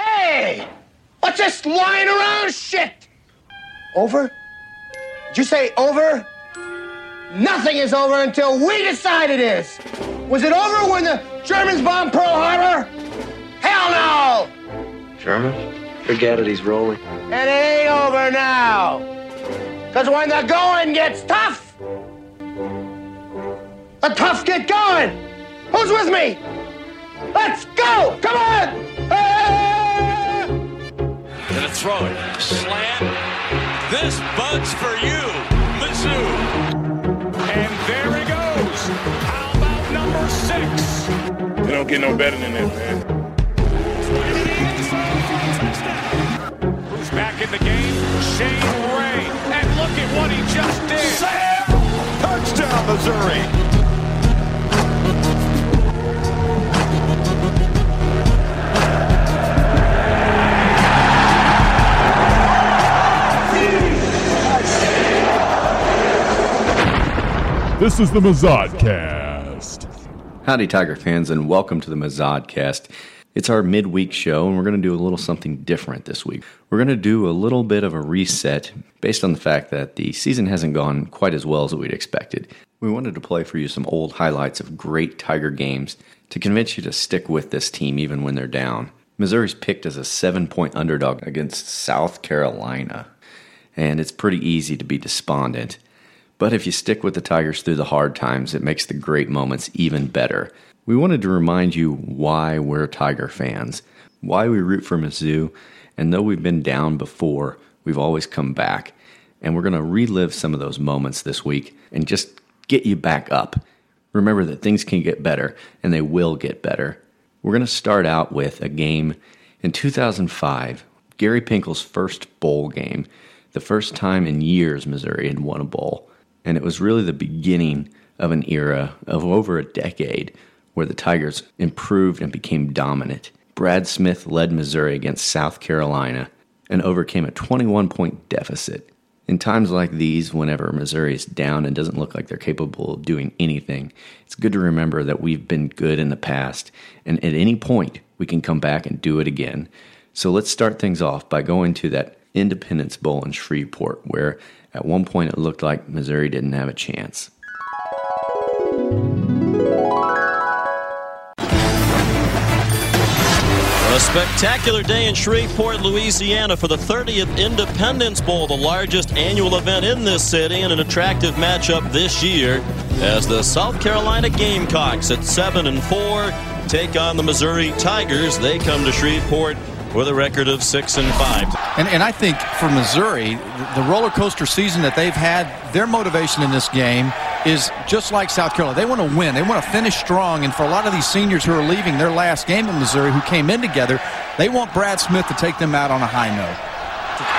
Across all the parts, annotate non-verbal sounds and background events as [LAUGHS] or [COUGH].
Hey! What's this lying around shit? Over? Did you say over? Nothing is over until we decide it is. Was it over when the Germans bombed Pearl Harbor? Hell no! Germans? Forget it, he's rolling. And it ain't over now. Because when the going gets tough, the tough get going. Who's with me? Let's go! Come on! Gonna throw it. Slant. This bud's for you, Mizzou. And there he goes. How about number six? They don't get no better than that, man. Who's back in the game? Shane Ray. And look at what he just did. Touchdown, Missouri. This is the Mizzodcast. Howdy, Tiger fans, and welcome to the Mizzodcast. It's our midweek show, and we're going to do a little something different this week. We're going to do a little bit of a reset based on the fact that the season hasn't gone quite as well as we'd expected. We wanted to play for you some old highlights of great Tiger games to convince you to stick with this team even when they're down. Missouri's picked as a seven point underdog against South Carolina, and it's pretty easy to be despondent. But if you stick with the Tigers through the hard times, it makes the great moments even better. We wanted to remind you why we're Tiger fans, why we root for Mizzou, and though we've been down before, we've always come back. And we're going to relive some of those moments this week and just get you back up. Remember that things can get better, and they will get better. We're going to start out with a game in 2005, Gary Pinkel's first bowl game, the first time in years Missouri had won a bowl. And it was really the beginning of an era of over a decade where the Tigers improved and became dominant. Brad Smith led Missouri against South Carolina and overcame a 21 point deficit. In times like these, whenever Missouri is down and doesn't look like they're capable of doing anything, it's good to remember that we've been good in the past, and at any point, we can come back and do it again. So let's start things off by going to that Independence Bowl in Shreveport, where at one point it looked like Missouri didn't have a chance. A spectacular day in Shreveport, Louisiana for the 30th Independence Bowl, the largest annual event in this city and an attractive matchup this year as the South Carolina Gamecocks at 7 and 4 take on the Missouri Tigers. They come to Shreveport with a record of 6 and 5. And, and I think for Missouri, the roller coaster season that they've had, their motivation in this game is just like South Carolina. They want to win. They want to finish strong. And for a lot of these seniors who are leaving their last game in Missouri, who came in together, they want Brad Smith to take them out on a high note.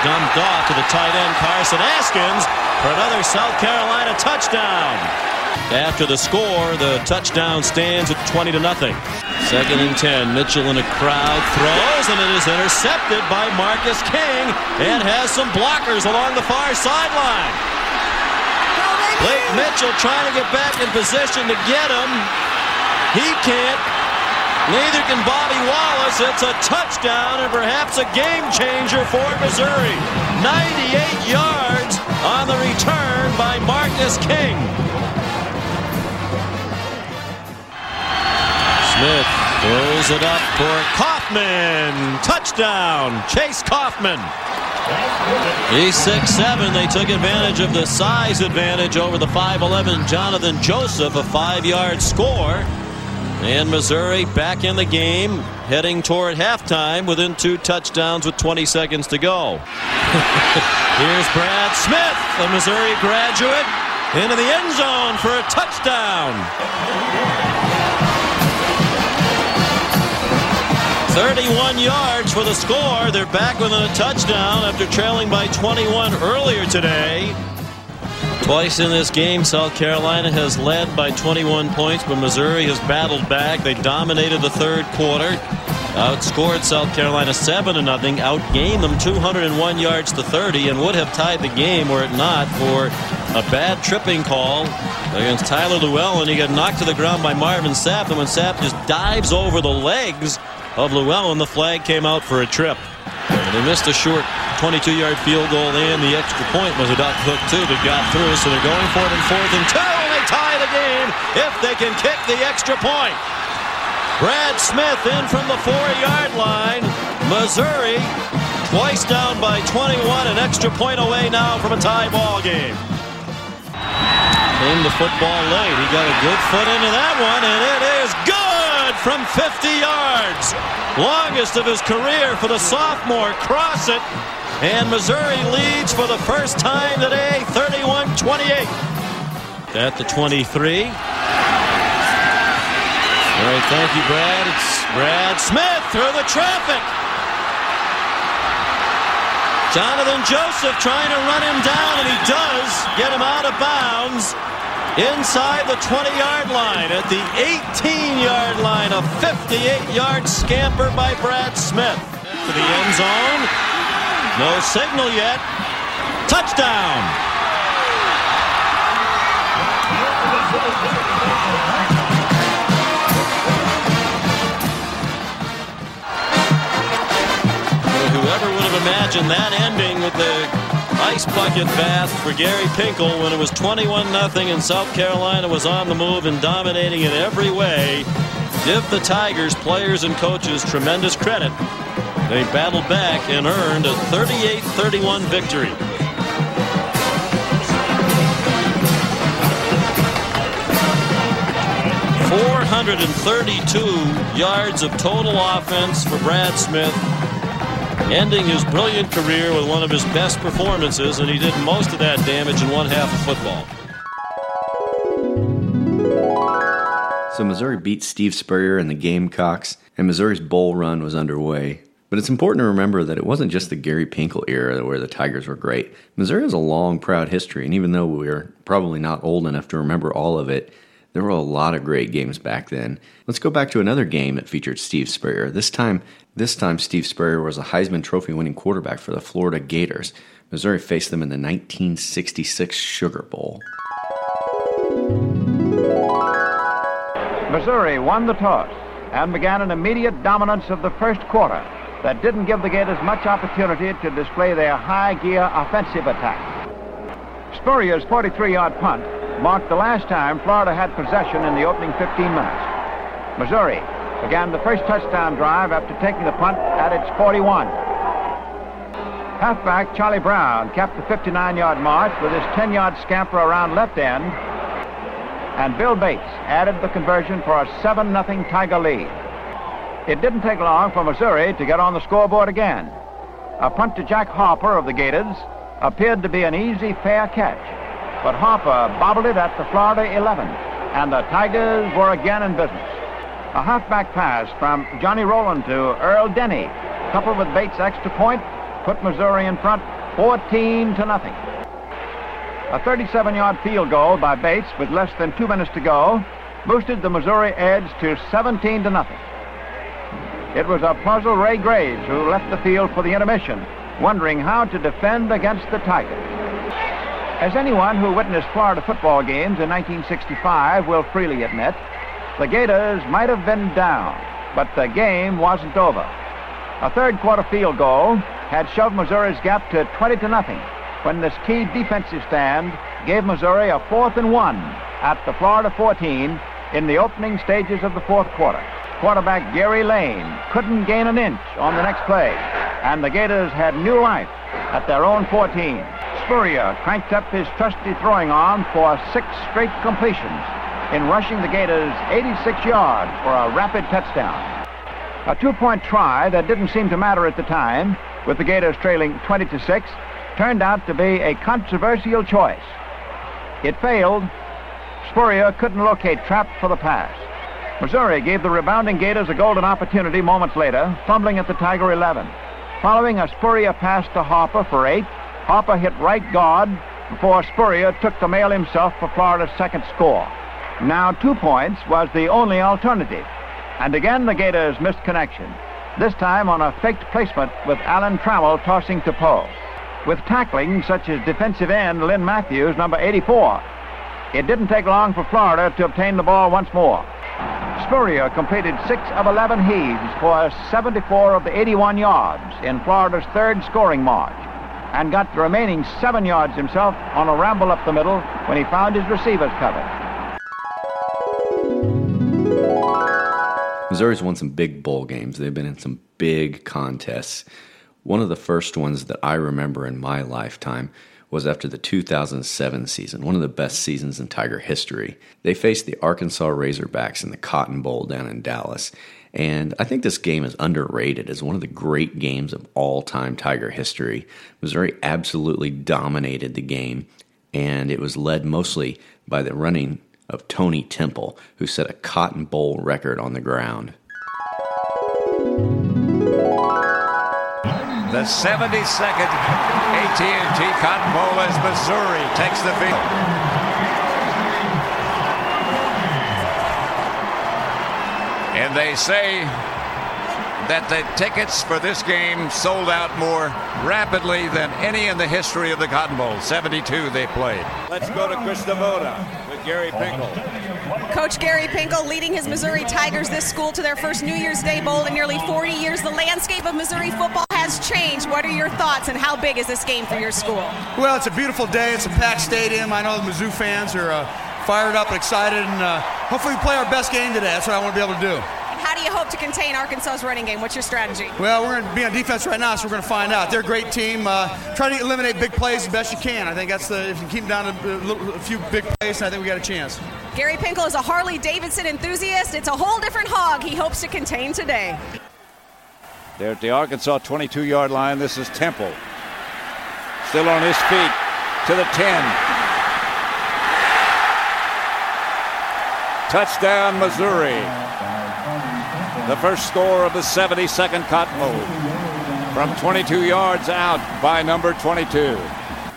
Dumped off to the tight end Carson Askins for another South Carolina touchdown. After the score, the touchdown stands at 20 to nothing. Second and 10. Mitchell in a crowd throws, and it is intercepted by Marcus King and has some blockers along the far sideline. Blake Mitchell trying to get back in position to get him. He can't. Neither can Bobby Wallace. It's a touchdown and perhaps a game changer for Missouri. 98 yards on the return by Marcus King. Smith throws it up for Coffman. Touchdown, Chase Coffman. He's 6'7". They took advantage of the size advantage over the 5'11 Jonathan Joseph, a five-yard score. And Missouri back in the game, heading toward halftime within two touchdowns with 20 seconds to go. [LAUGHS] Here's Brad Smith, a Missouri graduate, into the end zone for a touchdown. 31 yards for the score. They're back within a touchdown after trailing by 21 earlier today. Twice in this game, South Carolina has led by 21 points, but Missouri has battled back. They dominated the third quarter, outscored South Carolina 7 to nothing, outgained them 201 yards to 30, and would have tied the game were it not for a bad tripping call against Tyler Llewellyn. He got knocked to the ground by Marvin Sapp, and when Sapp just dives over the legs of Llewellyn, the flag came out for a trip. And they missed a short 22-yard field goal and the extra point was a duck hook too that got through. So they're going for it in fourth and two. And they tie the game if they can kick the extra point. Brad Smith in from the four-yard line. Missouri twice down by 21, an extra point away now from a tie ball game. In the football late. He got a good foot into that one, and it is good from 50 yards. Longest of his career for the sophomore. Cross it. And Missouri leads for the first time today, 31-28. At the 23. All right, thank you, Brad. It's Brad Smith through the traffic. Jonathan Joseph trying to run him down, and he does get him out of bounds inside the 20-yard line. At the 18-yard line, a 58-yard scamper by Brad Smith to the end zone. No signal yet. Touchdown. Whoever would have imagined that ending with the ice bucket bath for Gary Pinkel when it was 21-0 and South Carolina was on the move and dominating in every way. Give the Tigers, players and coaches tremendous credit. They battled back and earned a 38-31 victory. Four hundred and thirty-two yards of total offense for Brad Smith ending his brilliant career with one of his best performances, and he did most of that damage in one half of football. So Missouri beat Steve Spurrier and the Gamecocks, and Missouri's bowl run was underway. But it's important to remember that it wasn't just the Gary Pinkel era where the Tigers were great. Missouri has a long, proud history, and even though we're probably not old enough to remember all of it, there were a lot of great games back then. Let's go back to another game that featured Steve Spurrier. This time, this time Steve Spurrier was a Heisman Trophy winning quarterback for the Florida Gators. Missouri faced them in the 1966 Sugar Bowl. Missouri won the toss and began an immediate dominance of the first quarter that didn't give the Gators much opportunity to display their high gear offensive attack. Spurrier's 43-yard punt marked the last time Florida had possession in the opening 15 minutes. Missouri began the first touchdown drive after taking the punt at its 41. Halfback Charlie Brown kept the 59-yard march with his 10-yard scamper around left end, and Bill Bates added the conversion for a 7-0 Tiger lead. It didn't take long for Missouri to get on the scoreboard again. A punt to Jack Harper of the Gators appeared to be an easy, fair catch, but Harper bobbled it at the Florida 11, and the Tigers were again in business. A halfback pass from Johnny Roland to Earl Denny, coupled with Bates' extra point, put Missouri in front 14 to nothing. A 37-yard field goal by Bates with less than two minutes to go boosted the Missouri edge to 17 to nothing. It was a puzzled Ray Graves who left the field for the intermission, wondering how to defend against the Tigers. As anyone who witnessed Florida football games in 1965 will freely admit, the Gators might have been down, but the game wasn't over. A third quarter field goal had shoved Missouri's gap to 20 to nothing when this key defensive stand gave Missouri a fourth and one at the Florida 14 in the opening stages of the fourth quarter. Quarterback Gary Lane couldn't gain an inch on the next play, and the Gators had new life at their own 14. Spurrier cranked up his trusty throwing arm for six straight completions in rushing the Gators 86 yards for a rapid touchdown. A two-point try that didn't seem to matter at the time, with the Gators trailing 20 to 6, turned out to be a controversial choice. It failed. Spurrier couldn't locate Trapp for the pass. Missouri gave the rebounding Gators a golden opportunity moments later, fumbling at the Tiger 11. Following a Spurrier pass to Harper for eight, Harper hit right guard before Spurrier took the mail himself for Florida's second score. Now two points was the only alternative. And again the Gators missed connection, this time on a faked placement with Alan Trammell tossing to Poe. With tackling such as defensive end Lynn Matthews, number 84, it didn't take long for Florida to obtain the ball once more. Spurrier completed 6 of 11 heaves for 74 of the 81 yards in Florida's third scoring march and got the remaining 7 yards himself on a ramble up the middle when he found his receivers covered. Missouri's won some big bowl games. They've been in some big contests. One of the first ones that I remember in my lifetime was after the 2007 season, one of the best seasons in Tiger history. They faced the Arkansas Razorbacks in the Cotton Bowl down in Dallas. And I think this game is underrated as one of the great games of all time Tiger history. Missouri absolutely dominated the game, and it was led mostly by the running of Tony Temple, who set a Cotton Bowl record on the ground. The 72nd AT&T Cotton Bowl as Missouri takes the field. And they say that the tickets for this game sold out more rapidly than any in the history of the Cotton Bowl. 72 they played. Let's go to Chris Devoda with Gary Pinkel. Coach Gary Pinkel leading his Missouri Tigers this school to their first New Year's Day Bowl in nearly 40 years. The landscape of Missouri football has changed. What are your thoughts and how big is this game for your school? Well, it's a beautiful day. It's a packed stadium. I know the Mizzou fans are uh, fired up and excited, and uh, hopefully we play our best game today. That's what I want to be able to do. And how do you hope to contain Arkansas's running game? What's your strategy? Well, we're going to be on defense right now, so we're going to find out. They're a great team. Uh, try to eliminate big plays as best you can. I think that's the if you keep them down to a, a few big plays, I think we got a chance. Gary Pinkel is a Harley Davidson enthusiast. It's a whole different hog he hopes to contain today. They're at the Arkansas 22 yard line. This is Temple. Still on his feet to the 10. Touchdown, Missouri. The first score of the 72nd Cotton Bowl. From 22 yards out by number 22.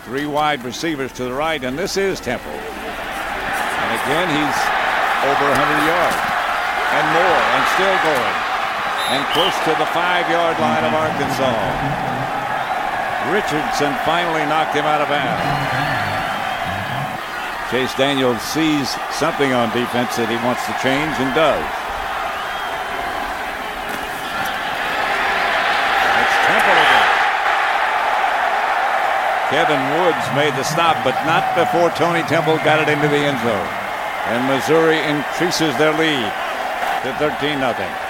Three wide receivers to the right, and this is Temple. And again, he's over 100 yards and more, and still going. And close to the five-yard line of Arkansas. Richardson finally knocked him out of bounds. Chase Daniels sees something on defense that he wants to change and does. It's Temple again. Kevin Woods made the stop, but not before Tony Temple got it into the end zone. And Missouri increases their lead to 13 0.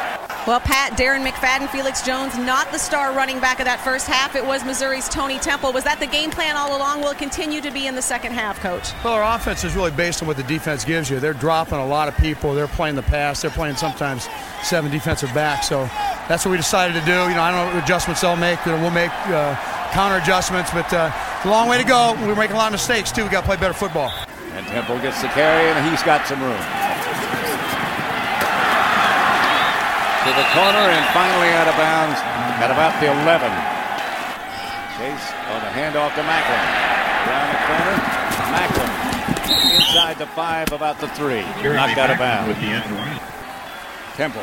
Well, Pat, Darren McFadden, Felix Jones, not the star running back of that first half. It was Missouri's Tony Temple. Was that the game plan all along? Will it continue to be in the second half, Coach? Well, our offense is really based on what the defense gives you. They're dropping a lot of people. They're playing the pass. They're playing sometimes seven defensive backs. So that's what we decided to do. You know, I don't know what adjustments they'll make. You know, we'll make uh, counter adjustments, but uh, it's a long way to go. We're making a lot of mistakes too. We got to play better football. And Temple gets the carry, and he's got some room. to the corner and finally out of bounds at about the 11. Chase on the handoff to Maclin. Around the corner, Maclin inside the five, about the three. Knocked out of bounds. With the end Temple.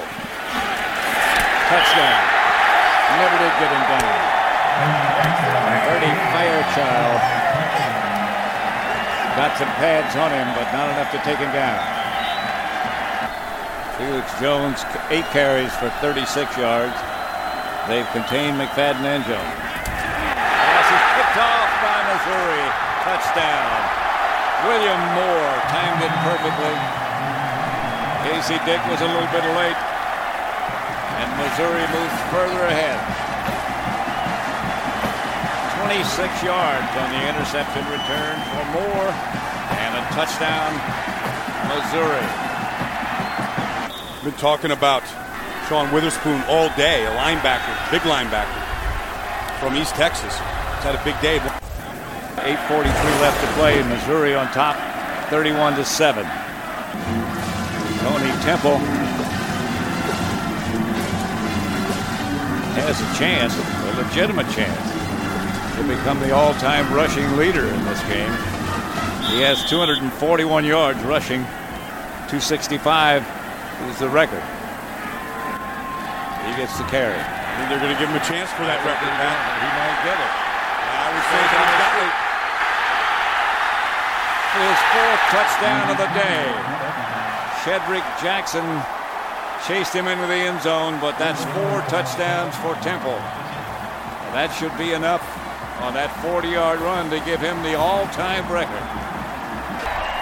Touchdown. Never did get him down. Bernie Firechild got some pads on him, but not enough to take him down. Felix Jones, eight carries for 36 yards. They've contained McFadden and Jones. Pass is picked off by Missouri. Touchdown. William Moore timed it perfectly. Casey Dick was a little bit late. And Missouri moves further ahead. 26 yards on the intercepted return for Moore and a touchdown, Missouri. Been talking about Sean Weatherspoon all day, a linebacker, big linebacker from East Texas. He's had a big day. 8.43 left to play in Missouri on top, 31 to 7. Tony Temple has a chance, a legitimate chance to become the all-time rushing leader in this game. He has 241 yards rushing. 265 is the record. He gets the carry. I think they're going to give him a chance for that record, Pat. He might get it. I would say that he's got it. His fourth touchdown of the day. Shedrick Jackson chased him into the end zone, but that's four touchdowns for Temple. That should be enough on that 40-yard run to give him the all-time record.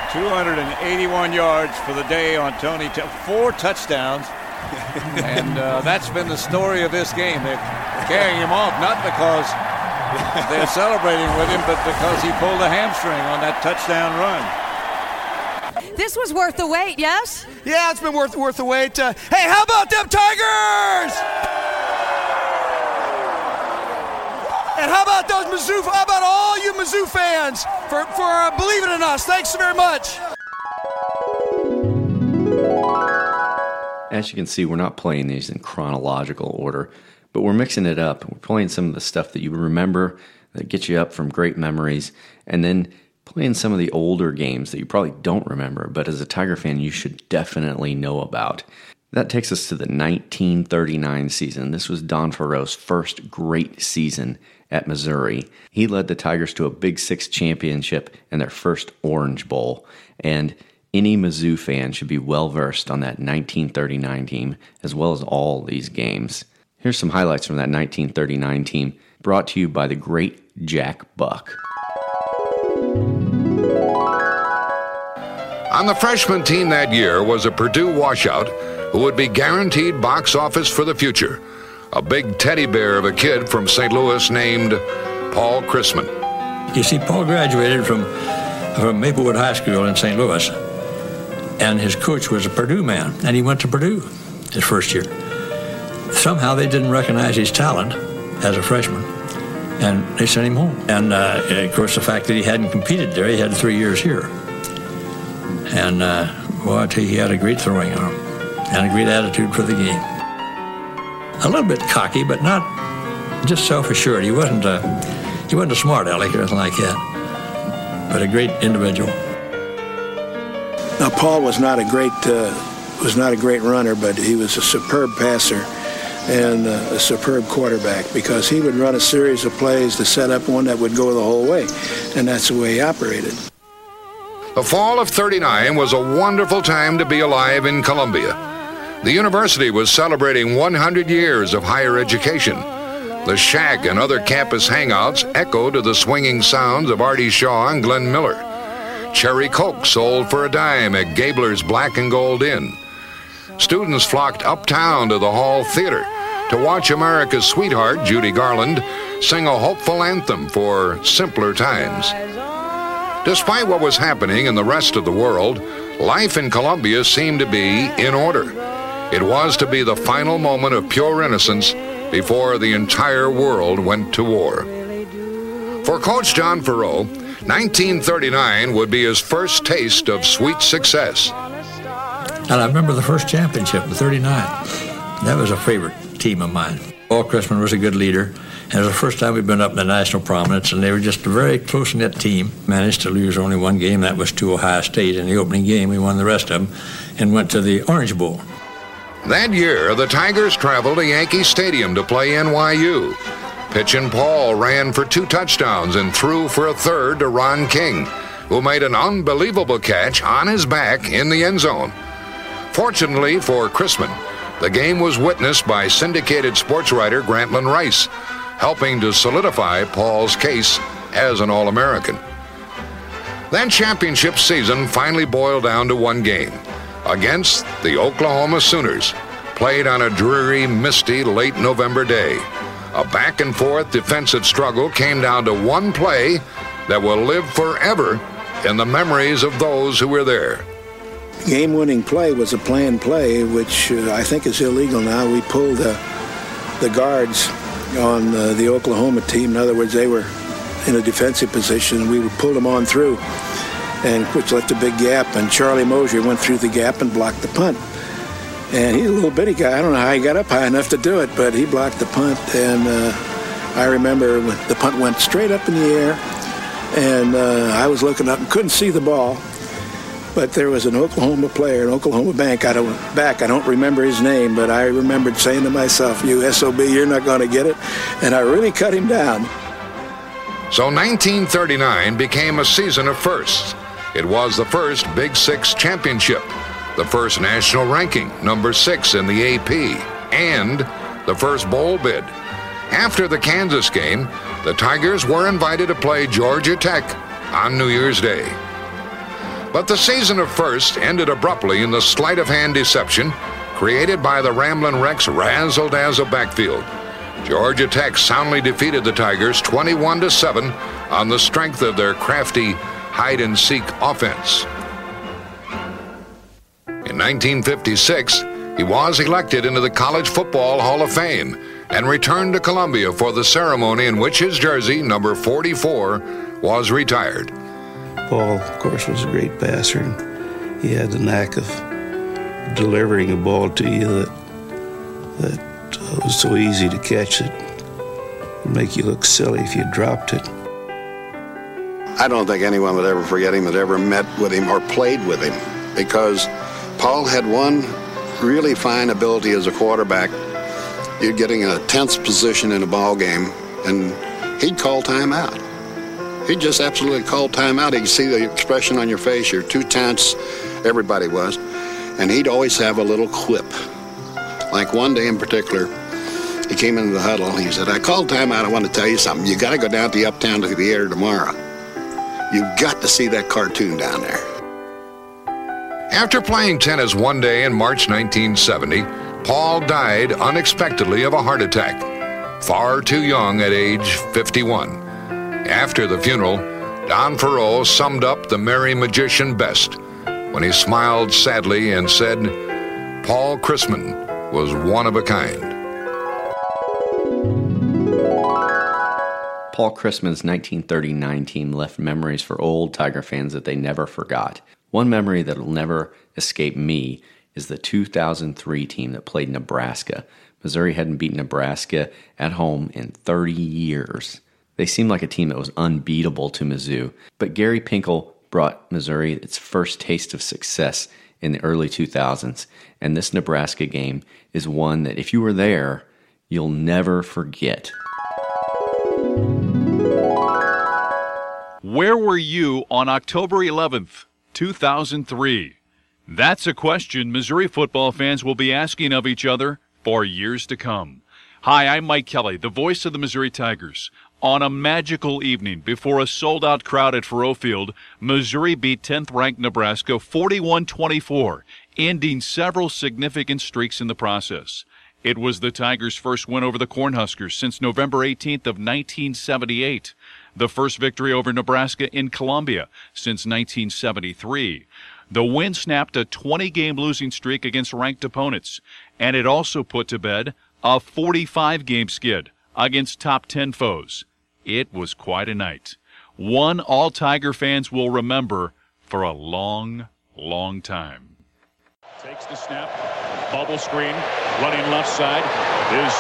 281 yards for the day on Tony Temple. Four touchdowns. [LAUGHS] and uh, that's been the story of this game. They're carrying him off, not because they're celebrating with him, but because he pulled a hamstring on that touchdown run. This was worth the wait, yes? Yeah, it's been worth worth the wait. Uh, hey, how about them Tigers? And how about those Mizzou? How about all you Mizzou fans for for uh, believing in us? Thanks very much. As you can see, we're not playing these in chronological order, but we're mixing it up. We're playing some of the stuff that you remember that gets you up from great memories, and then playing some of the older games that you probably don't remember, but as a Tiger fan, you should definitely know about. That takes us to the 1939 season. This was Don Faurot's first great season at Missouri. He led the Tigers to a Big Six championship and their first Orange Bowl. And any Mizzou fan should be well versed on that 1939 team, as well as all these games. Here's some highlights from that 1939 team, brought to you by the great Jack Buck. On the freshman team that year was a Purdue washout who would be guaranteed box office for the future. A big teddy bear of a kid from St. Louis named Paul Christman. You see, Paul graduated from, from Maplewood High School in St. Louis, and his coach was a Purdue man, and he went to Purdue his first year. Somehow they didn't recognize his talent as a freshman, and they sent him home. And uh, of course, the fact that he hadn't competed there, he had three years here. And uh, well, I tell you, he had a great throwing arm and a great attitude for the game. A little bit cocky, but not just self-assured. He wasn't a, he wasn't a smart aleck or anything like that, but a great individual. Now, Paul was not a great uh, was not a great runner, but he was a superb passer and uh, a superb quarterback because he would run a series of plays to set up one that would go the whole way, and that's the way he operated. The fall of 39 was a wonderful time to be alive in Columbia. The university was celebrating 100 years of higher education. The shack and other campus hangouts echoed to the swinging sounds of Artie Shaw and Glenn Miller. Cherry Coke sold for a dime at Gabler's Black and Gold Inn. Students flocked uptown to the Hall Theater to watch America's sweetheart, Judy Garland, sing a hopeful anthem for simpler times. Despite what was happening in the rest of the world, life in Columbia seemed to be in order. It was to be the final moment of pure innocence before the entire world went to war. For Coach John Faurot, 1939 would be his first taste of sweet success. And I remember the first championship in 39. That was a favorite team of mine. Paul Christman was a good leader. And it was the first time we'd been up in the national prominence, and they were just a very close-knit team. Managed to lose only one game. That was to Ohio State in the opening game. We won the rest of them and went to the Orange Bowl. That year, the Tigers traveled to Yankee Stadium to play NYU. Pitchin' Paul ran for two touchdowns and threw for a third to Ron King, who made an unbelievable catch on his back in the end zone. Fortunately for Christman, the game was witnessed by syndicated sports writer Grantland Rice, helping to solidify Paul's case as an All American. That championship season finally boiled down to one game against the Oklahoma Sooners, played on a dreary, misty late November day. A back and forth defensive struggle came down to one play that will live forever in the memories of those who were there. Game winning play was a planned play, which uh, I think is illegal now. We pulled uh, the guards on uh, the Oklahoma team. In other words, they were in a defensive position, we pulled them on through, and which left a big gap. And Charlie Mosier went through the gap and blocked the punt. And he's a little bitty guy. I don't know how he got up high enough to do it, but he blocked the punt. And uh, I remember when the punt went straight up in the air, and uh, I was looking up and couldn't see the ball. But there was an Oklahoma player, an Oklahoma bank out of back. I don't remember his name, but I remembered saying to myself, "You SOB, you're not going to get it," and I really cut him down. So 1939 became a season of firsts. It was the first Big Six championship, the first national ranking, number six in the AP, and the first bowl bid. After the Kansas game, the Tigers were invited to play Georgia Tech on New Year's Day. But the season of first ended abruptly in the sleight of hand deception created by the Ramblin' Wreck's razzle dazzle backfield. Georgia Tech soundly defeated the Tigers 21 to 7 on the strength of their crafty hide and seek offense. In 1956, he was elected into the College Football Hall of Fame and returned to Columbia for the ceremony in which his jersey, number 44, was retired. Paul, of course, was a great passer, and he had the knack of delivering a ball to you that that uh, was so easy to catch that would make you look silly if you dropped it. I don't think anyone would ever forget him that ever met with him or played with him because Paul had one really fine ability as a quarterback. You're getting in a tense position in a ball game, and he'd call timeout. He'd just absolutely call timeout. He'd see the expression on your face. You're too tense. Everybody was. And he'd always have a little quip. Like one day in particular, he came into the huddle and he said, I called time out. I want to tell you something. You got to go down to the uptown to the air tomorrow. You've got to see that cartoon down there. After playing tennis one day in March 1970, Paul died unexpectedly of a heart attack, far too young at age 51. After the funeral, Don Faurot summed up the merry magician best when he smiled sadly and said, Paul Christman was one of a kind. Paul Christman's 1939 team left memories for old Tiger fans that they never forgot. One memory that'll never escape me is the 2003 team that played Nebraska. Missouri hadn't beaten Nebraska at home in 30 years. They seemed like a team that was unbeatable to Mizzou, but Gary Pinkel brought Missouri its first taste of success in the early 2000s, and this Nebraska game is one that if you were there, you'll never forget. Where were you on October 11th, 2003? That's a question Missouri football fans will be asking of each other for years to come. Hi, I'm Mike Kelly, the voice of the Missouri Tigers. On a magical evening before a sold out crowd at Faurot Field, Missouri beat 10th ranked Nebraska 41 24, ending several significant streaks in the process. It was the Tigers' first win over the Cornhuskers since November 18th of 1978, the first victory over Nebraska in Columbia since 1973. The win snapped a 20 game losing streak against ranked opponents, and it also put to bed a 45 game skid against top 10 foes. It was quite a night. One all Tiger fans will remember for a long, long time. Takes the snap, bubble screen, running left side is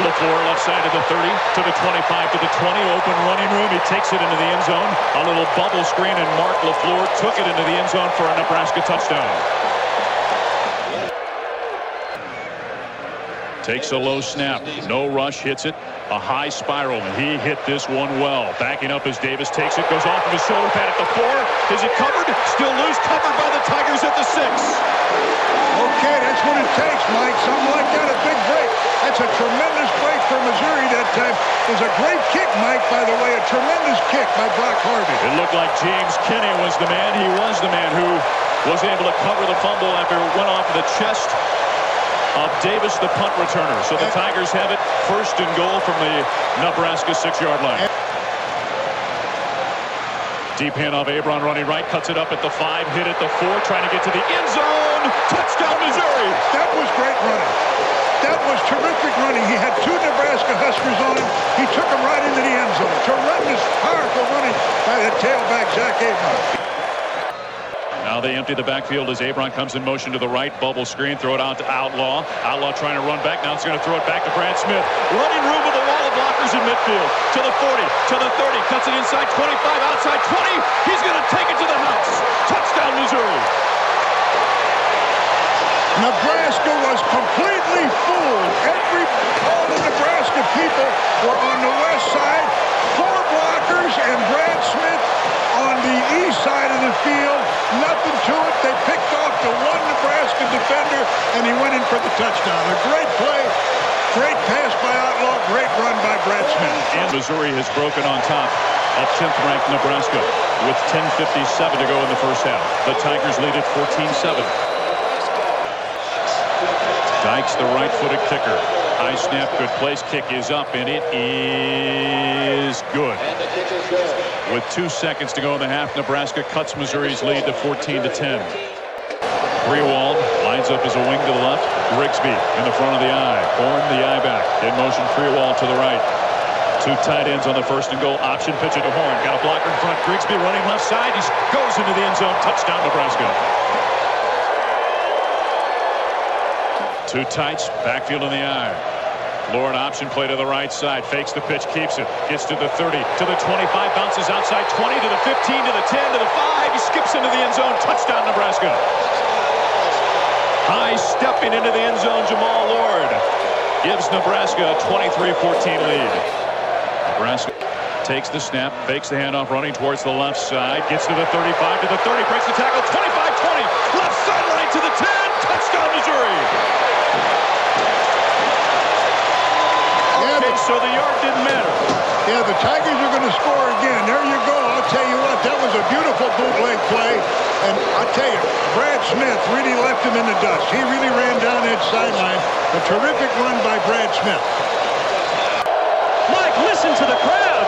LaFleur, left side of the 30 to the 25 to the 20, open running room. He takes it into the end zone. A little bubble screen, and Mark LaFleur took it into the end zone for a Nebraska touchdown. Takes a low snap. No rush. Hits it. A high spiral. And he hit this one well. Backing up as Davis takes it. Goes off of his shoulder pad at the four. Is it covered? Still loose. Covered by the Tigers at the six. Okay, that's what it takes, Mike. Something like that, a big break. That's a tremendous break for Missouri that uh, time. It was a great kick, Mike, by the way. A tremendous kick by Brock Harvey. It looked like James Kinney was the man. He was the man who was able to cover the fumble after it went off of the chest of Davis, the punt returner. So the Tigers have it first and goal from the Nebraska six-yard line. Deep handoff, Abron running right, cuts it up at the five, hit at the four, trying to get to the end zone. Touchdown, Missouri. That was great running. That was terrific running. He had two Nebraska Huskers on him. He took them right into the end zone. Tremendous, powerful running by the tailback, Zach Abron. Now they empty the backfield as Abron comes in motion to the right. Bubble screen, throw it out to Outlaw. Outlaw trying to run back. Now it's going to throw it back to Brad Smith. Running room with a wall of blockers in midfield. To the 40, to the 30, cuts it inside 25, outside 20. He's going to take it to the house. Touchdown, Missouri. Nebraska was completely fooled. Every all the Nebraska people were on the west side. Four blockers and Brad Smith on the east side of the field. Nothing to it. They picked off the one Nebraska defender, and he went in for the touchdown. A great play. Great pass by Outlaw. Great run by Brad Smith. And Missouri has broken on top of 10th ranked Nebraska with 10.57 to go in the first half. The Tigers lead at 14-7. Dykes, the right-footed kicker. High snap, good place. Kick is up, and it is good. With two seconds to go in the half, Nebraska cuts Missouri's lead to 14 to 10. Freewald lines up as a wing to the left. Grigsby in the front of the eye. Horn the eye back. In motion, Freewald to the right. Two tight ends on the first and goal. Option pitch it to Horn. Got a blocker in front. Grigsby running left side. He goes into the end zone. Touchdown, Nebraska. Two tights, backfield in the eye. Lord option play to the right side, fakes the pitch, keeps it, gets to the 30, to the 25, bounces outside 20, to the 15, to the 10, to the 5. He skips into the end zone. Touchdown, Nebraska. High stepping into the end zone, Jamal Lord gives Nebraska a 23-14 lead. Nebraska takes the snap, fakes the handoff, running towards the left side, gets to the 35, to the 30, breaks the tackle, 25-20, left sideline to the 10, touchdown, Missouri. Okay, so the yard didn't matter. Yeah, the Tigers are going to score again. There you go. I'll tell you what, that was a beautiful bootleg play. And I tell you, Brad Smith really left him in the dust. He really ran down that sideline. A terrific run by Brad Smith. Mike, listen to the crowd.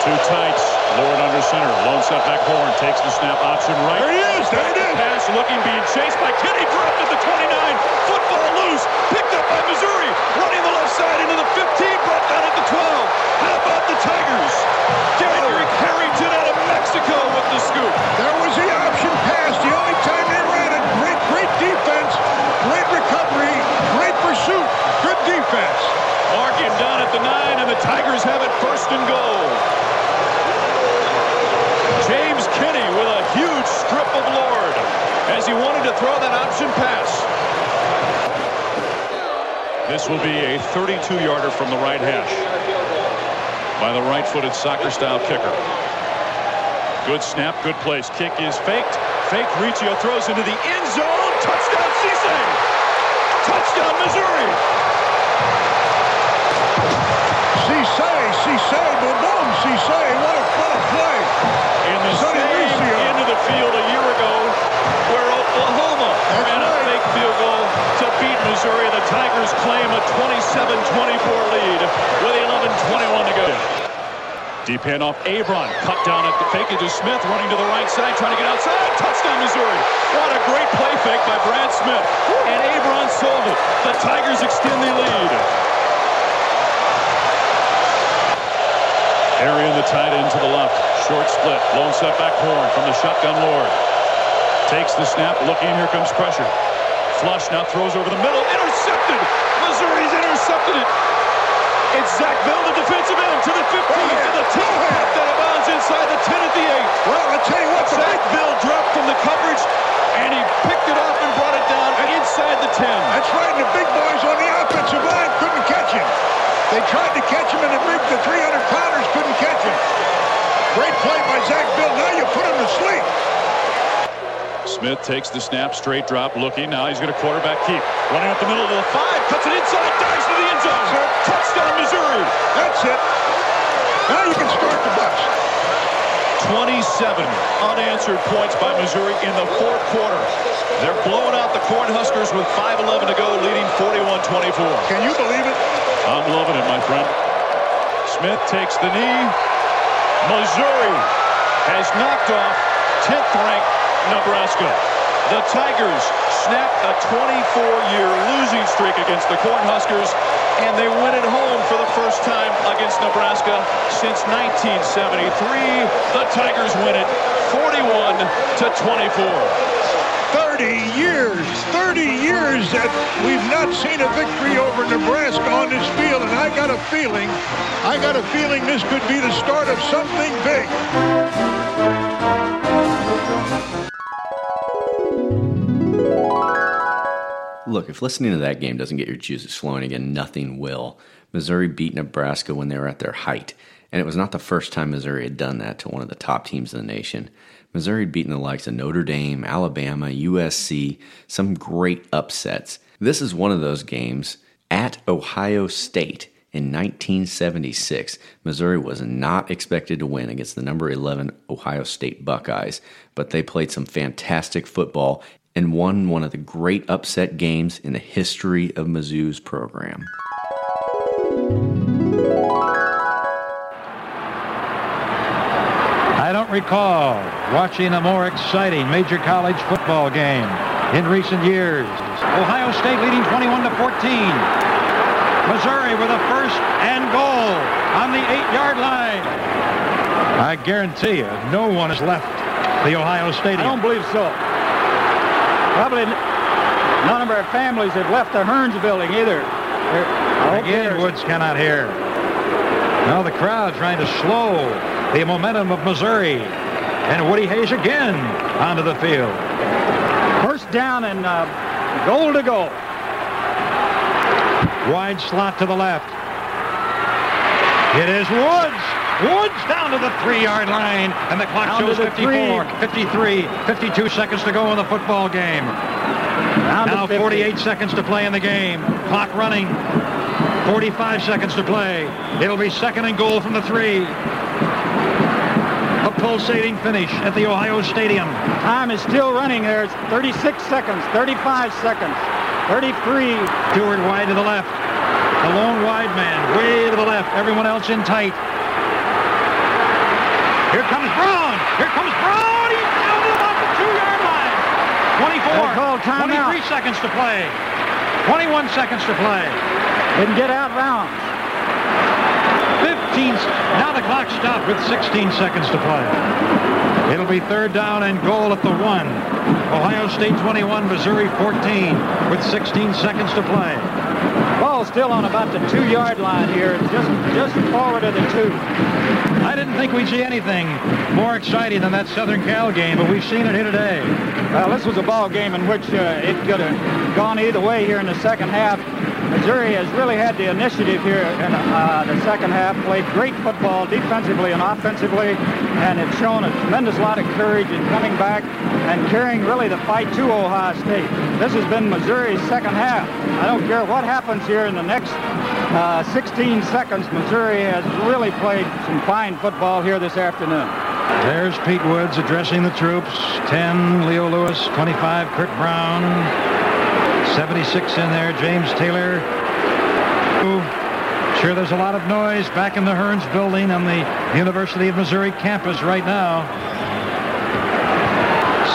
Two tights, Lord under center. Lone set back horn, takes the snap option right. There he is, there it is. Pass looking, being chased by Kinney, dropped at the 29. Football loose, picked up by Missouri. Running the left side into the 15, brought down at the 12. How about the Tigers? Derrick Harrington out of Mexico with the scoop. There was the option pass. The only time they ran it. Great, great defense. Great recovery. Great pursuit. Good defense. Marking down at the 9, and the Tigers have it first and goal. James Kinney with a huge strip of Lord as he wanted to throw that option pass. This will be a 32-yarder from the right hash by the right-footed soccer-style kicker. Good snap, good place. Kick is faked. Faked. Riccio throws into the end zone. Touchdown, Cisse! Touchdown, Missouri! Cisse, Cisse, boom, boom, Cisse. What a, what a play. In the Sonny same Riccio. end of the field a year ago where Oklahoma ran a fake field goal to beat Missouri. The Tigers claim a 27-24 lead with 11-21 to go. Deep handoff, Abron cut down at the fake it to Smith, running to the right side, trying to get outside. Touchdown, Missouri. What a great play fake by Brad Smith. And Abron sold it. The Tigers extend the lead. Arian, the tight end to the left. Short split. Lone set back horn from the shotgun Lord. Takes the snap. Looking. Here comes pressure. Flush now throws over the middle. Intercepted. Missouri's intercepted it. It's Zach Bell, the defensive end, to the 15, to the 10. Popped out of bounds inside the 10 at the 8. Well, I tell you what, Zach Bill dropped from the coverage, and he picked it off and brought it down inside the 10. That's right, and the big boys on the offensive line couldn't catch him. They tried to catch him, and the big, the 300-pounders couldn't catch him. Great play by Zach Bill. Now you put him to sleep. Smith takes the snap, straight drop, looking. Now he's going to quarterback keep. Running up the middle of the five, cuts it inside, dives to the end zone. Touchdown, Missouri. That's it. Now you can start the bus. 27 unanswered points by Missouri in the fourth quarter. They're blowing out the Cornhuskers with 5.11 to go, leading 41-24. Can you believe it? I'm loving it, my friend. Smith takes the knee. Missouri has knocked off 10th ranked Nebraska. The Tigers snap a 24-year losing streak against the Cornhuskers and they win it home for the first time against Nebraska since 1973. The Tigers win it 41 to 24. 30 years, 30 years that we've not seen a victory over Nebraska on this field, and I got a feeling, I got a feeling this could be the start of something big. Look, if listening to that game doesn't get your juices flowing again, nothing will. Missouri beat Nebraska when they were at their height, and it was not the first time Missouri had done that to one of the top teams in the nation. Missouri had beaten the likes of Notre Dame, Alabama, USC, some great upsets. This is one of those games at Ohio State in 1976. Missouri was not expected to win against the number 11 Ohio State Buckeyes, but they played some fantastic football and won one of the great upset games in the history of Mizzou's program. I don't recall watching a more exciting major college football game in recent years. Ohio State leading 21 to 14. Missouri with a first and goal on the eight-yard line. I guarantee you, no one has left the Ohio Stadium. I don't believe so. Probably none of our families have left the Hearnes building either. Again, Woods cannot hear. Now the crowd trying to slow the momentum of Missouri. And Woody Hayes again onto the field. First down and uh, goal to go. Wide slot to the left. It is Woods. Woods down to the three-yard line, and the clock Down shows the 54, 53, 52 seconds to go in the football game. Down now 48 seconds to play in the game. Clock running. 45 seconds to play. It'll be second and goal from the three. Pulsating finish at the Ohio Stadium. Time is still running there. It's 36 seconds, 35 seconds, 33. Stewart wide to the left. The lone wide man way to the left. Everyone else in tight. Here comes Brown. Here comes Brown. He's down to about the two-yard line. 24. They called timeout. 23 seconds to play. 21 seconds to play. Didn't get out rounds. 15. Now the clock stopped with 16 seconds to play. It'll be third down and goal at the one. Ohio State 21, Missouri 14 with 16 seconds to play. Ball still on about the two-yard line here, just just forward of the two. I didn't think we'd see anything more exciting than that Southern Cal game, but we've seen it here today. Well, this was a ball game in which uh, it could have gone either way here in the second half. Missouri has really had the initiative here in uh, the second half, played great football defensively and offensively, and it's shown a tremendous lot of courage in coming back and carrying really the fight to Ohio State. This has been Missouri's second half. I don't care what happens here in the next uh, 16 seconds, Missouri has really played some fine football here this afternoon. There's Pete Woods addressing the troops. 10, Leo Lewis. 25, Kurt Brown. 76 in there, James Taylor. Sure, there's a lot of noise back in the Hearnes building on the University of Missouri campus right now.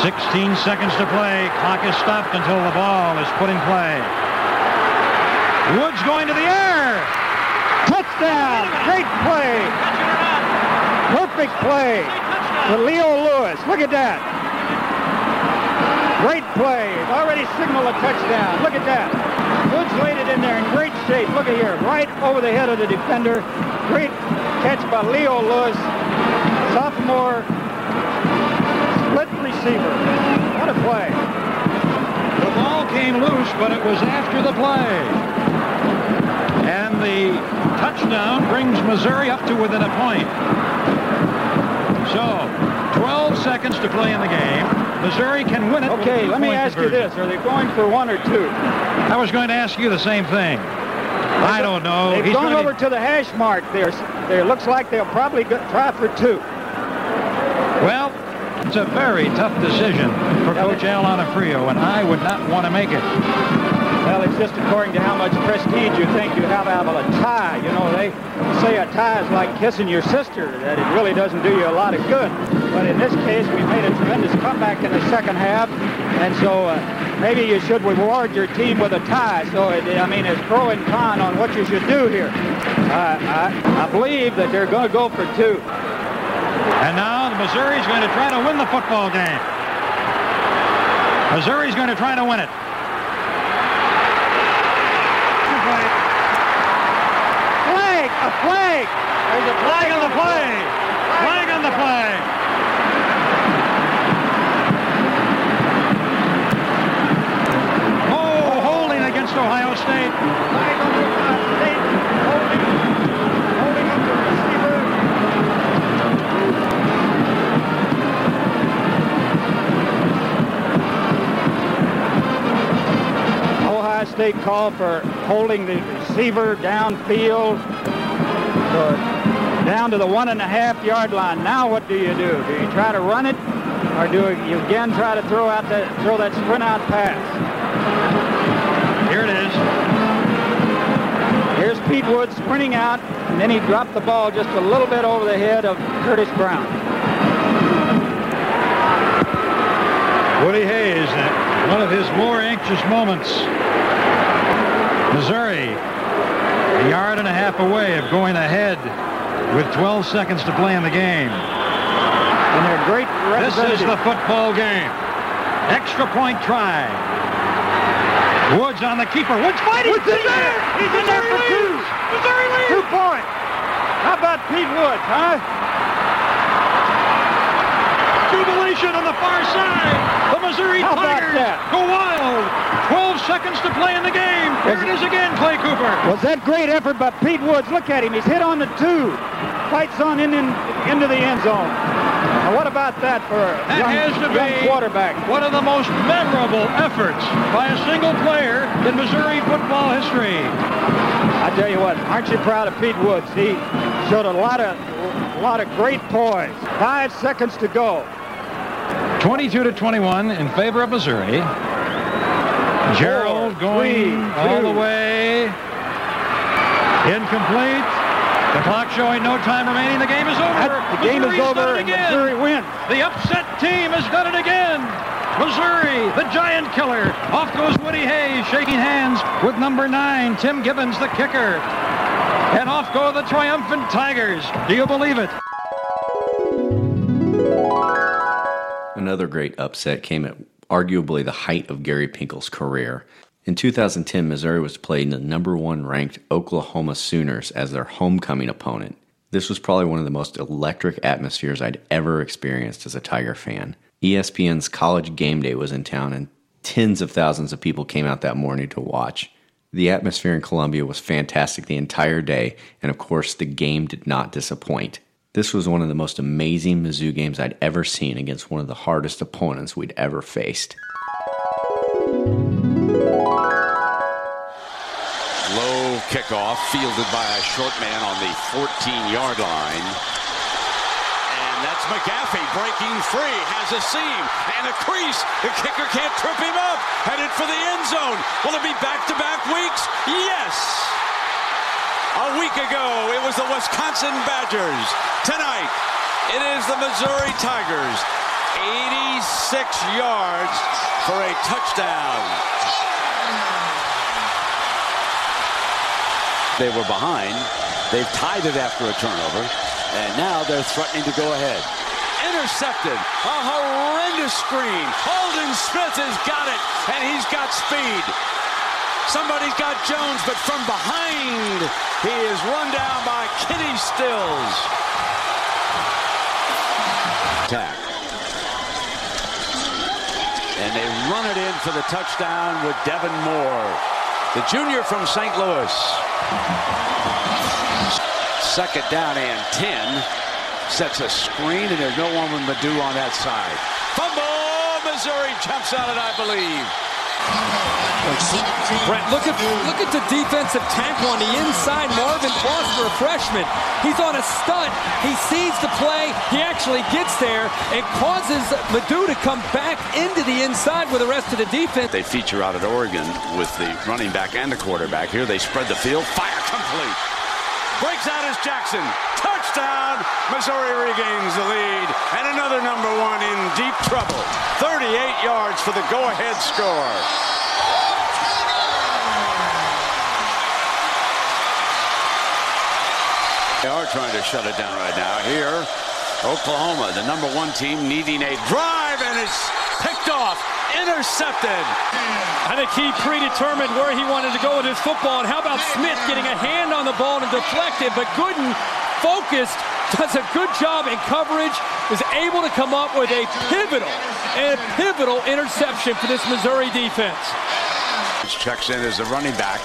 16 seconds to play. Clock is stopped until the ball is put in play. Woods going to the air. Touchdown! Great play! Perfect play for Leo Lewis. Look at that. Great play. Already signaled a touchdown. Look at that. Woods laid it in there in great shape. Look at here. Right over the head of the defender. Great catch by Leo Lewis. Sophomore split receiver. What a play. The ball came loose, but it was after the play. And the touchdown brings Missouri up to within a point. So, 12 seconds to play in the game. Missouri can win it. Okay, let me ask you this. Are they going for one or two? I was going to ask you the same thing. I don't know. They've He's gone over to the hash mark there. There looks like they'll probably go, try for two. Well, it's a very tough decision for Coach Al Onofrio, and I would not want to make it. Well, it's just according to how much prestige you think you have out of a tie. You know, they say a tie is like kissing your sister, that it really doesn't do you a lot of good. But in this case, we made a tremendous comeback in the second half, and so uh, maybe you should reward your team with a tie. So, it, I mean, it's pro and con on what you should do here. Uh, I, I believe that they're going to go for two. And now the Missouri's going to try to win the football game. Missouri's going to try to win it. Flag! A flag! There's a flag on the play. Flag on the play. Oh, holding against Ohio State. Flag on Ohio State. Holding, holding up the receiver. Ohio State called for holding the receiver downfield, down to the one and a half yard line. Now what do you do? Do you try to run it, or do you again try to throw out that throw that sprint out pass? Here it is. Here's Pete Wood sprinting out, and then he dropped the ball just a little bit over the head of Curtis Brown. Woody Hayes, one of his more anxious moments. Missouri, a yard and a half away of going ahead with 12 seconds to play in the game. And they're great This is the football game. Extra point try. Woods on the keeper. Woods fighting. Woods in there. He's in there for two. Missouri leads. Two points. How about Pete Woods, huh? Jubilation on the far side. The Missouri How Tigers go wild. 12 seconds to play in the game. Here it is again, Clay Cooper. Was that great effort by Pete Woods? Look at him. He's hit on the two. Fights on in, in into the end zone. Now, what about that for That young, has to be quarterback? one of the most memorable efforts by a single player in Missouri football history. I tell you what, aren't you proud of Pete Woods? He showed a lot of a lot of great poise. Five seconds to go. 22 to 21 in favor of Missouri. Gerald going all the way. Incomplete. The clock showing no time remaining. The game is over. The game is over again. Missouri wins. The upset team has done it again. Missouri, the giant killer. Off goes Woody Hayes, shaking hands with number nine, Tim Gibbons, the kicker. And off go the triumphant Tigers. Do you believe it? Another great upset came at arguably the height of Gary Pinkel's career. In 2010, Missouri was playing the number one ranked Oklahoma Sooners as their homecoming opponent. This was probably one of the most electric atmospheres I'd ever experienced as a Tiger fan. ESPN's College Game Day was in town, and tens of thousands of people came out that morning to watch. The atmosphere in Columbia was fantastic the entire day, and of course, the game did not disappoint. This was one of the most amazing Mizzou games I'd ever seen against one of the hardest opponents we'd ever faced. Low kickoff fielded by a short man on the 14-yard line. And that's McGaffie breaking free, has a seam and a crease. The kicker can't trip him up. Headed for the end zone. Will it be back-to-back weeks? Yes. A week ago, it was the Wisconsin Badgers. Tonight, it is the Missouri Tigers. 86 yards for a touchdown. They were behind. They've tied it after a turnover. And now they're threatening to go ahead. Intercepted. A horrendous screen. Holden Smith has got it. And he's got speed. Somebody's got Jones, but from behind, he is run down by Kenny Stills. Attack. And they run it in for the touchdown with De'Vion Moore, the junior from St. Louis. Second down and 10. Sets a screen, and there's no one with Madu on that side. Fumble! Missouri jumps on it, I believe. Brent, look at look at the defensive tackle on the inside. Marvin Foster, a freshman. He's on a stunt. He sees the play. He actually gets there and causes Madu to come back into the inside with the rest of the defense. They feature out at Oregon with the running back and the quarterback. Here they spread the field. Fire complete. Breaks out as Jackson. Touchdown! Touchdown. Missouri regains the lead. And another number one in deep trouble. 38 yards for the go-ahead score. They are trying to shut it down right now. Here, Oklahoma, the number one team, needing a drive, and it's picked off, intercepted. I think he predetermined where he wanted to go with his football. And how about Smith getting a hand on the ball and deflected, but Gooden focused, does a good job in coverage, is able to come up with a pivotal and a pivotal interception for this Missouri defense. Checks in as the running back.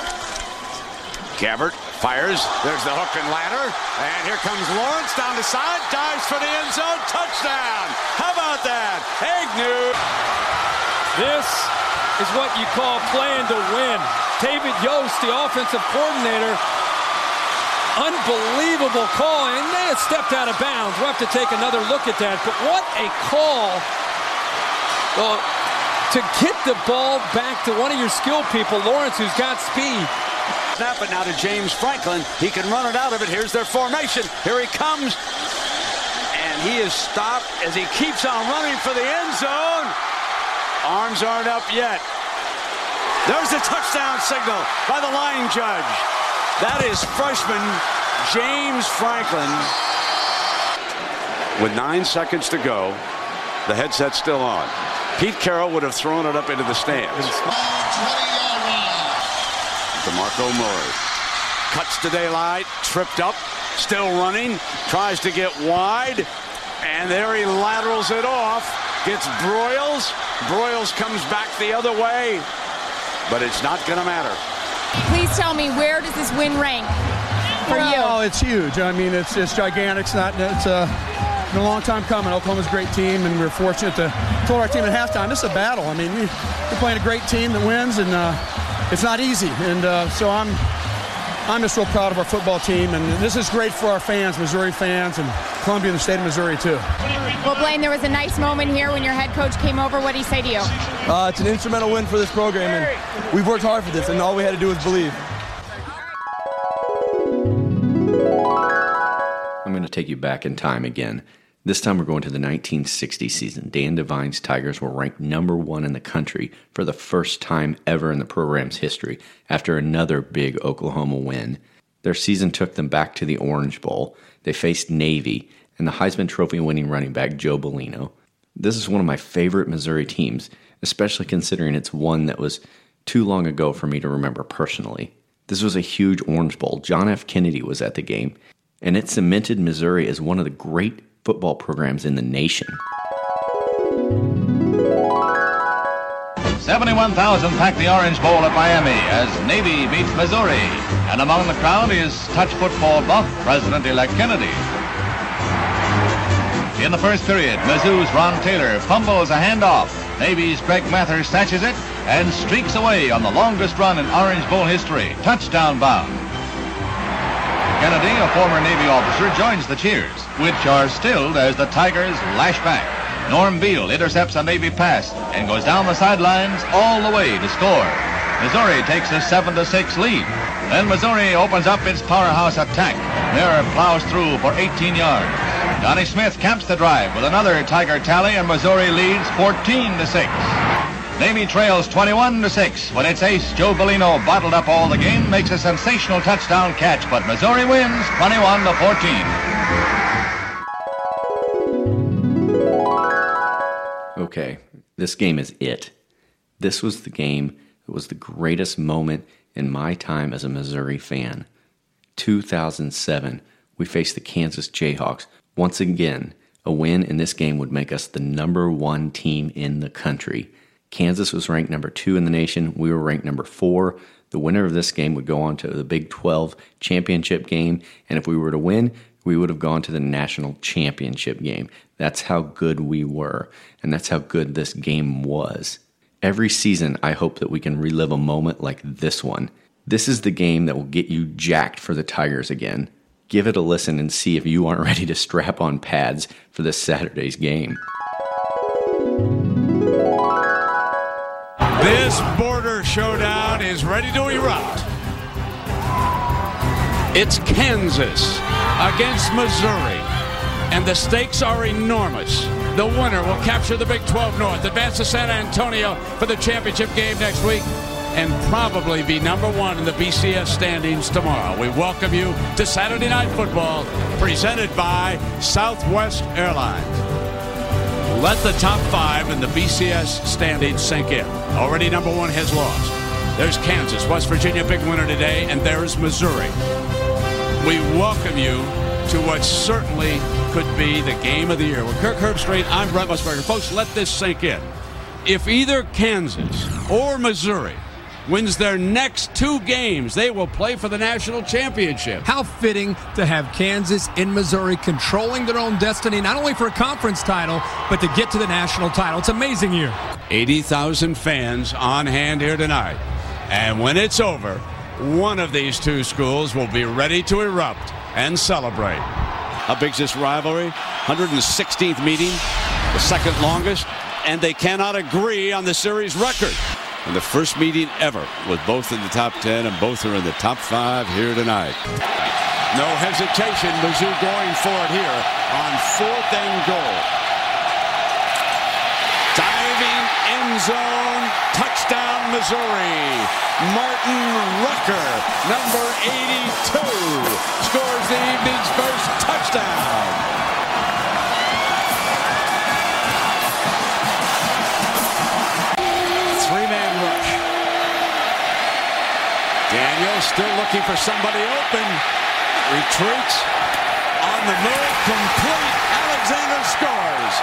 Gabbert fires. There's the hook and ladder. And here comes Lawrence down the side. Dives for the end zone. Touchdown. How about that? Egnew. This is what you call playing to win. David Yost, the offensive coordinator, unbelievable call. And they have stepped out of bounds. We'll have to take another look at that. But what a call. Well, to get the ball back to one of your skilled people, Lawrence, who's got speed. Snap it now to James Franklin. He can run it out of it. Here's their formation. Here he comes. And he is stopped as he keeps on running for the end zone. Arms aren't up yet. There's the touchdown signal by the line judge. That is freshman James Franklin. With nine seconds to go, the headset's still on. Pete Carroll would have thrown it up into the stands. DeMarco Murray cuts to daylight, tripped up, still running, tries to get wide, and there he laterals it off, gets Broyles. Broyles comes back the other way, but it's not going to matter. Please tell me where does this win rank for well, you? it's huge. I mean, it's it's gigantic. It's not. It's uh, been a long time coming. Oklahoma's a great team, and we're fortunate to told our team at halftime. This is a battle. I mean, we, we're playing a great team that wins, and uh, it's not easy. And uh, so I'm I'm just real proud of our football team, and this is great for our fans, Missouri fans, and Columbia and the state of Missouri too. Well, Blaine, there was a nice moment here when your head coach came over. What did he say to you? Uh, it's an instrumental win for this program, and we've worked hard for this, and all we had to do was believe. I'm going to take you back in time again. This time we're going to the 1960 season. Dan Devine's Tigers were ranked number one in the country for the first time ever in the program's history after another big Oklahoma win. Their season took them back to the Orange Bowl. They faced Navy and the Heisman Trophy winning running back Joe Bellino. This is one of my favorite Missouri teams, especially considering it's one that was too long ago for me to remember personally. This was a huge Orange Bowl. John F. Kennedy was at the game, and it cemented Missouri as one of the great football programs in the nation. 71,000 pack the Orange Bowl at Miami as Navy beats Missouri. And among the crowd is touch football buff President-elect Kennedy. In the first period, Mizzou's Ron Taylor fumbles a handoff. Navy's Greg Mather snatches it and streaks away on the longest run in Orange Bowl history, touchdown bound. Kennedy, a former Navy officer, joins the cheers, which are stilled as the Tigers lash back. Norm Beal intercepts a Navy pass and goes down the sidelines all the way to score. Missouri takes a 7-6 lead. Then Missouri opens up its powerhouse attack. Miller plows through for 18 yards. Donnie Smith caps the drive with another Tiger tally, and Missouri leads 14 to 6. Navy trails 21 to 6 when its ace Joe Bellino bottled up all the game, makes a sensational touchdown catch, but Missouri wins 21 to 14. Okay, this game is it. This was the game that was the greatest moment in my time as a Missouri fan. 2007, we faced the Kansas Jayhawks. Once again, a win in this game would make us the number one team in the country. Kansas was ranked number two in the nation. We were ranked number four. The winner of this game would go on to the Big 12 championship game. And if we were to win, we would have gone to the national championship game. That's how good we were. And that's how good this game was. Every season, I hope that we can relive a moment like this one. This is the game that will get you jacked for the Tigers again. Give it a listen and see if you aren't ready to strap on pads for this Saturday's game. This border showdown is ready to erupt. It's Kansas against Missouri, and the stakes are enormous. The winner will capture the Big 12 North, advance to San Antonio for the championship game next week, and probably be number one in the BCS standings tomorrow. We welcome you to Saturday Night Football, presented by Southwest Airlines. Let the top five in the BCS standings sink in. Already number one has lost. There's Kansas, West Virginia, big winner today, and there's Missouri. We welcome you to what certainly could be the game of the year. With Kirk Herbstreit, I'm Brent Musburger. Folks, let this sink in. If either Kansas or Missouri wins their next two games, they will play for the national championship. How fitting to have Kansas and Missouri controlling their own destiny, not only for a conference title, but to get to the national title. It's amazing year. 80,000 fans on hand here tonight. And when it's over, one of these two schools will be ready to erupt and celebrate. How big's this rivalry? 116th meeting, the second longest, and they cannot agree on the series record. And the first meeting ever with both in the top 10 and both are in the top five here tonight. No hesitation, Mizzou going for it here on fourth and goal. Diving end zone, touchdown Missouri. Martin Rucker, number 82, scores the evening's first touchdown. Daniel still looking for somebody open. Retreats on the move, complete. Alexander scores.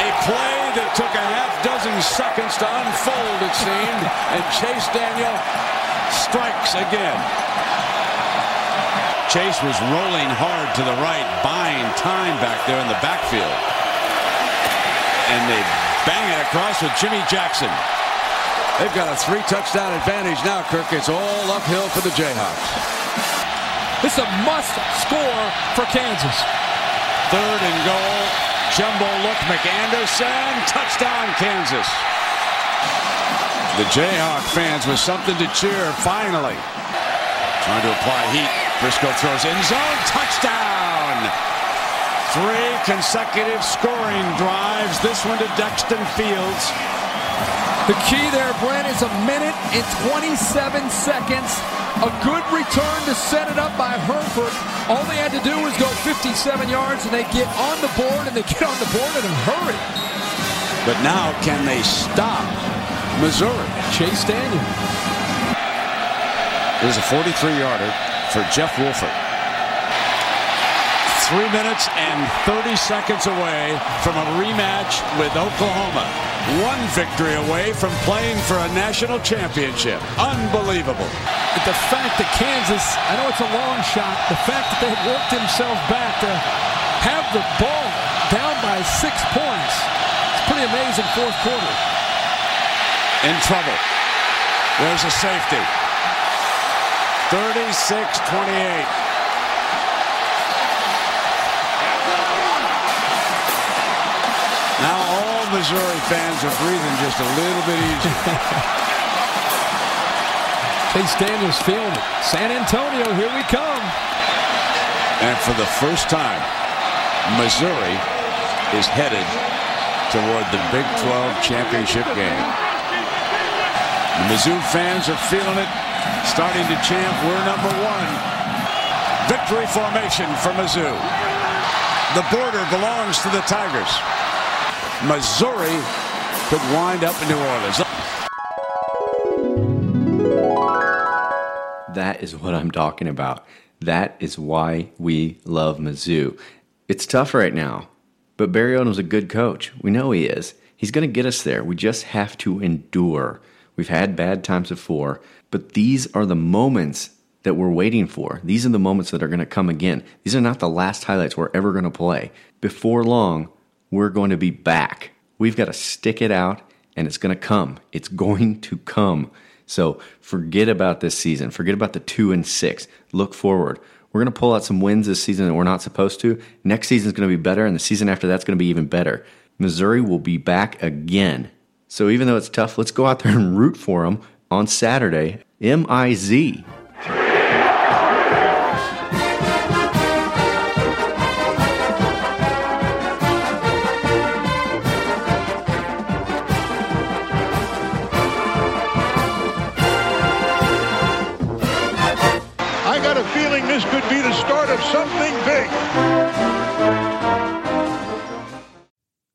A play that took a half dozen seconds to unfold, it seemed, and Chase Daniel strikes again. Chase was rolling hard to the right, buying time back there in the backfield. And they bang it across with Jimmy Jackson. They've got a three touchdown advantage now, Kirk. It's all uphill for the Jayhawks. This is a must score for Kansas. Third and goal. Jumbo look, McAnderson, touchdown Kansas. The Jayhawk fans with something to cheer finally. Trying to apply heat. Briscoe throws in zone, touchdown. Three consecutive scoring drives. This one to Dexton Fields. The key there, Brent, is a minute and 27 seconds. A good return to set it up by Herford. All they had to do was go 57 yards, and they get on the board, and they [LAUGHS] get on the board in a hurry. But now, can they stop Missouri? Chase Daniel. This is a 43-yarder for Jeff Wolfert. Three minutes and 30 seconds away from a rematch with Oklahoma one victory away from playing for a national championship. Unbelievable. The fact that Kansas, I know it's a long shot, the fact that they've worked themselves back to have the ball down by six points, it's pretty amazing fourth quarter. In trouble. There's a safety. 36 28. Missouri fans are breathing just a little bit easier. [LAUGHS] Chase Daniels it. San Antonio, here we come. And for the first time, Missouri is headed toward the Big 12 championship game. The Mizzou fans are feeling it, starting to chant, we're number one. Victory formation for Mizzou. The border belongs to the Tigers. Missouri could wind up in New Orleans. That is what I'm talking about. That is why we love Mizzou. It's tough right now, but Barry Odom's a good coach. We know he is. He's going to get us there. We just have to endure. We've had bad times before, but these are the moments that we're waiting for. These are the moments that are going to come again. These are not the last highlights we're ever going to play. Before long, we're going to be back. We've got to stick it out, and it's going to come. It's going to come. So forget about this season. Forget about the two and six. Look forward. We're going to pull out some wins this season that we're not supposed to. Next season is going to be better, and the season after that's going to be even better. Missouri will be back again. So even though it's tough, let's go out there and root for them on Saturday. M I Z.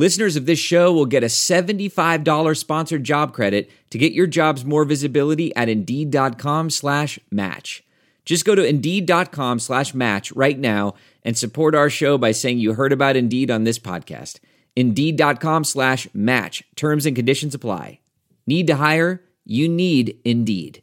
Listeners of this show will get a $75 sponsored job credit to get your jobs more visibility at Indeed.com slash match. Just go to Indeed.com slash match right now and support our show by saying you heard about Indeed on this podcast. Indeed.com slash match. Terms and conditions apply. Need to hire? You need Indeed.